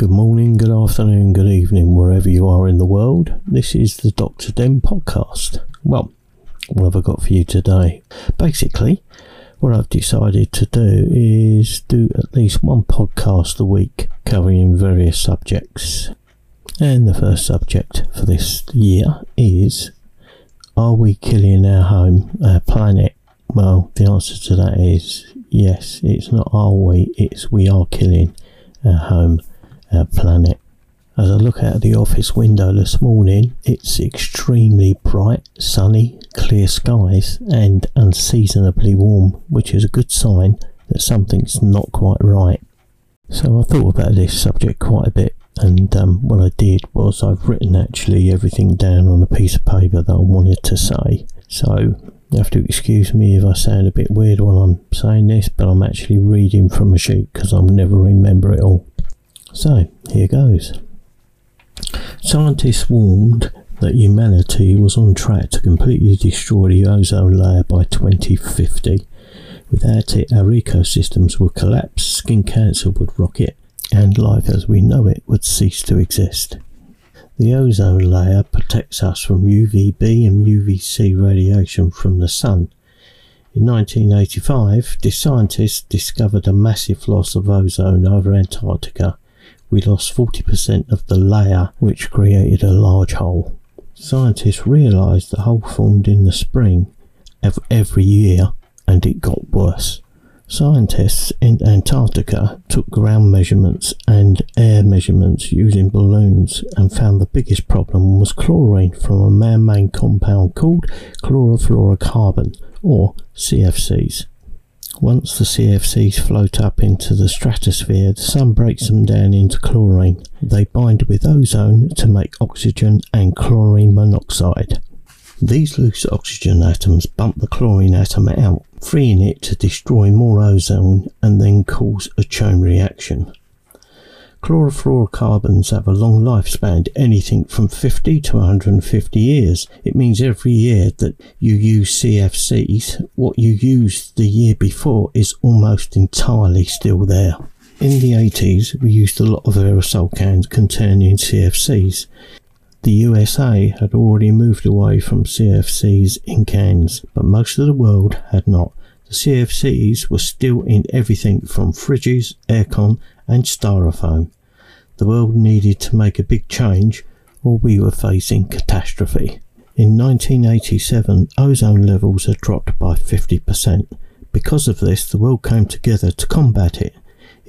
Good morning, good afternoon, good evening, wherever you are in the world. This is the Dr. Den podcast. Well, what have I got for you today? Basically, what I've decided to do is do at least one podcast a week covering various subjects. And the first subject for this year is Are we killing our home, our planet? Well, the answer to that is yes. It's not are we, it's we are killing our home, our planet. As I look out of the office window this morning, it's extremely bright, sunny, clear skies, and unseasonably warm, which is a good sign that something's not quite right. So I thought about this subject quite a bit, and um, what I did was I've written actually everything down on a piece of paper that I wanted to say. So you have to excuse me if I sound a bit weird while I'm saying this, but I'm actually reading from a sheet because I'll never remember it all. So, here goes. Scientists warned that humanity was on track to completely destroy the ozone layer by 2050. Without it, our ecosystems would collapse, skin cancer would rocket, and life as we know it would cease to exist. The ozone layer protects us from UVB and UVC radiation from the sun. In 1985, the scientists discovered a massive loss of ozone over Antarctica. We lost 40% of the layer, which created a large hole. Scientists realised the hole formed in the spring of every year and it got worse. Scientists in Antarctica took ground measurements and air measurements using balloons and found the biggest problem was chlorine from a man made compound called chlorofluorocarbon, or CFCs. Once the CFCs float up into the stratosphere, the sun breaks them down into chlorine. They bind with ozone to make oxygen and chlorine monoxide. These loose oxygen atoms bump the chlorine atom out, freeing it to destroy more ozone and then cause a chain reaction. Chlorofluorocarbons have a long lifespan, anything from 50 to 150 years. It means every year that you use CFCs, what you used the year before is almost entirely still there. In the 80s, we used a lot of aerosol cans containing CFCs. The USA had already moved away from CFCs in cans, but most of the world had not. The CFCs were still in everything from fridges, aircon, and styrofoam. The world needed to make a big change, or we were facing catastrophe. In 1987, ozone levels had dropped by 50%. Because of this, the world came together to combat it.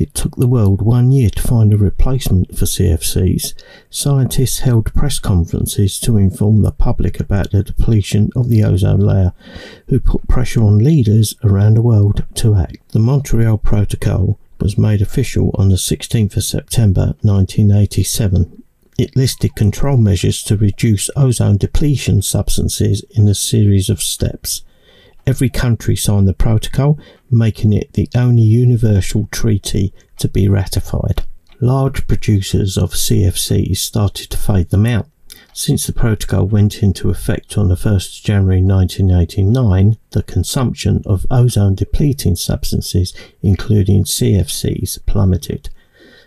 It took the world one year to find a replacement for CFCs. Scientists held press conferences to inform the public about the depletion of the ozone layer, who put pressure on leaders around the world to act. The Montreal Protocol was made official on the 16th of September 1987. It listed control measures to reduce ozone depletion substances in a series of steps. Every country signed the protocol, making it the only universal treaty to be ratified. Large producers of CFCs started to fade them out. Since the protocol went into effect on the 1st of January 1989, the consumption of ozone depleting substances, including CFCs, plummeted.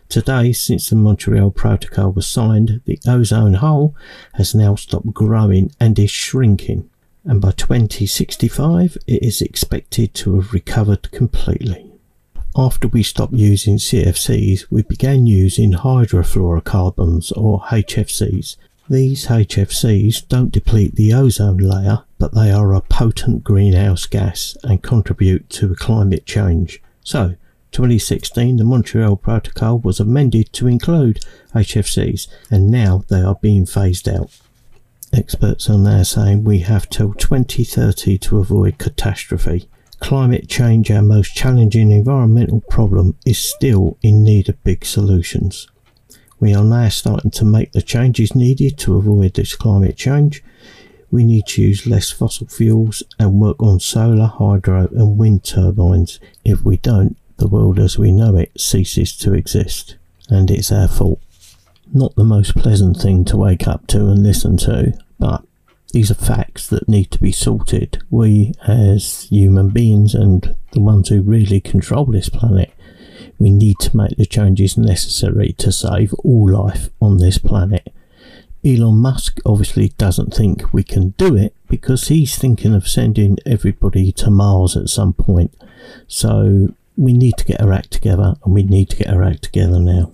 Today, since the Montreal Protocol was signed, the ozone hole has now stopped growing and is shrinking and by 2065 it is expected to have recovered completely. After we stopped using CFCs, we began using hydrofluorocarbons or HFCs. These HFCs don't deplete the ozone layer, but they are a potent greenhouse gas and contribute to climate change. So, 2016, the Montreal Protocol was amended to include HFCs, and now they are being phased out. Experts are now saying we have till 2030 to avoid catastrophe. Climate change, our most challenging environmental problem, is still in need of big solutions. We are now starting to make the changes needed to avoid this climate change. We need to use less fossil fuels and work on solar, hydro, and wind turbines. If we don't, the world as we know it ceases to exist, and it's our fault. Not the most pleasant thing to wake up to and listen to, but these are facts that need to be sorted. We, as human beings and the ones who really control this planet, We need to make the changes necessary to save all life on this planet. Elon Musk obviously doesn't think we can do it because he's thinking of sending everybody to Mars at some point. So we need to get our act together and we need to get our act together now.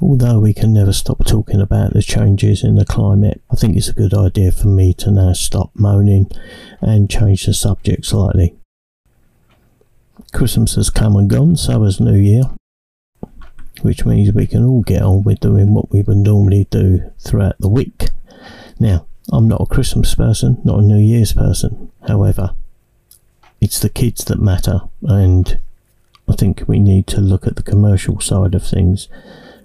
Although we can never stop talking about the changes in the climate, I think it's a good idea for me to now stop moaning and change the subject slightly. Christmas has come and gone, so has New Year, which means we can all get on with doing what we would normally do throughout the week. Now, I'm not a Christmas person, not a New Year's person. However, it's the kids that matter, and I think we need to look at the commercial side of things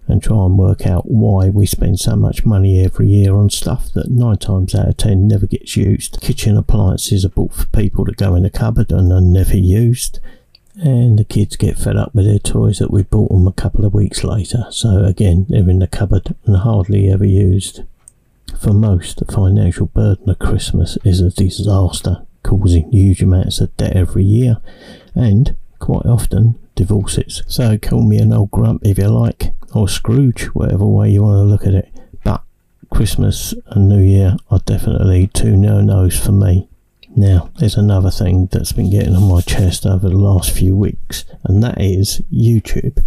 and try and work out why we spend so much money every year on stuff that nine times out of ten never gets used. Kitchen appliances are bought for people to go in a cupboard and are never used. And the kids get fed up with their toys that we bought them a couple of weeks later. So again, they're in the cupboard and hardly ever used. For most, the financial burden of Christmas is a disaster, causing huge amounts of debt every year, and quite often divorces. So call me an old grump if you like, or Scrooge, whatever way you want to look at it. But Christmas and New Year are definitely two no-nos for me. Now, there's another thing that's been getting on my chest over the last few weeks, and that is YouTube.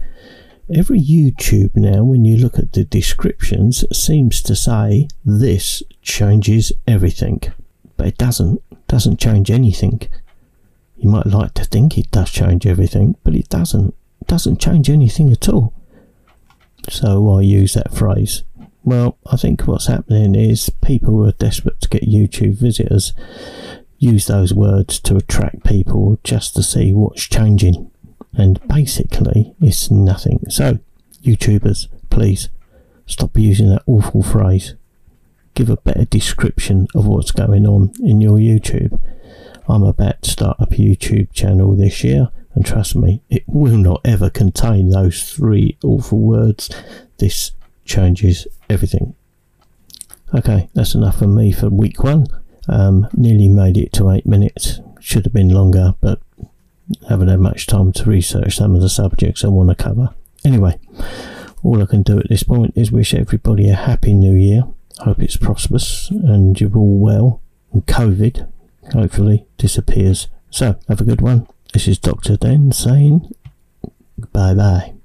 Every YouTube now, when you look at the descriptions, seems to say this changes everything, but it doesn't. Doesn't change anything. You might like to think it does change everything, but it doesn't. It doesn't change anything at all. So I use that phrase. Well, I think what's happening is people who are desperate to get YouTube visitors use those words to attract people just to see what's changing. And basically, it's nothing. So, YouTubers, please stop using that awful phrase. Give a better description of what's going on in your YouTube. I'm about to start up a YouTube channel this year, and trust me, it will not ever contain those three awful words. This changes everything. Okay, that's enough for me for week one. Um, nearly made it to eight minutes. Should have been longer, but haven't had much time to research some of the subjects I want to cover. Anyway, all I can do at this point is wish everybody a happy new year. Hope it's prosperous and you're all well. And COVID, hopefully, disappears. So, have a good one. This is Dr. Den saying bye bye.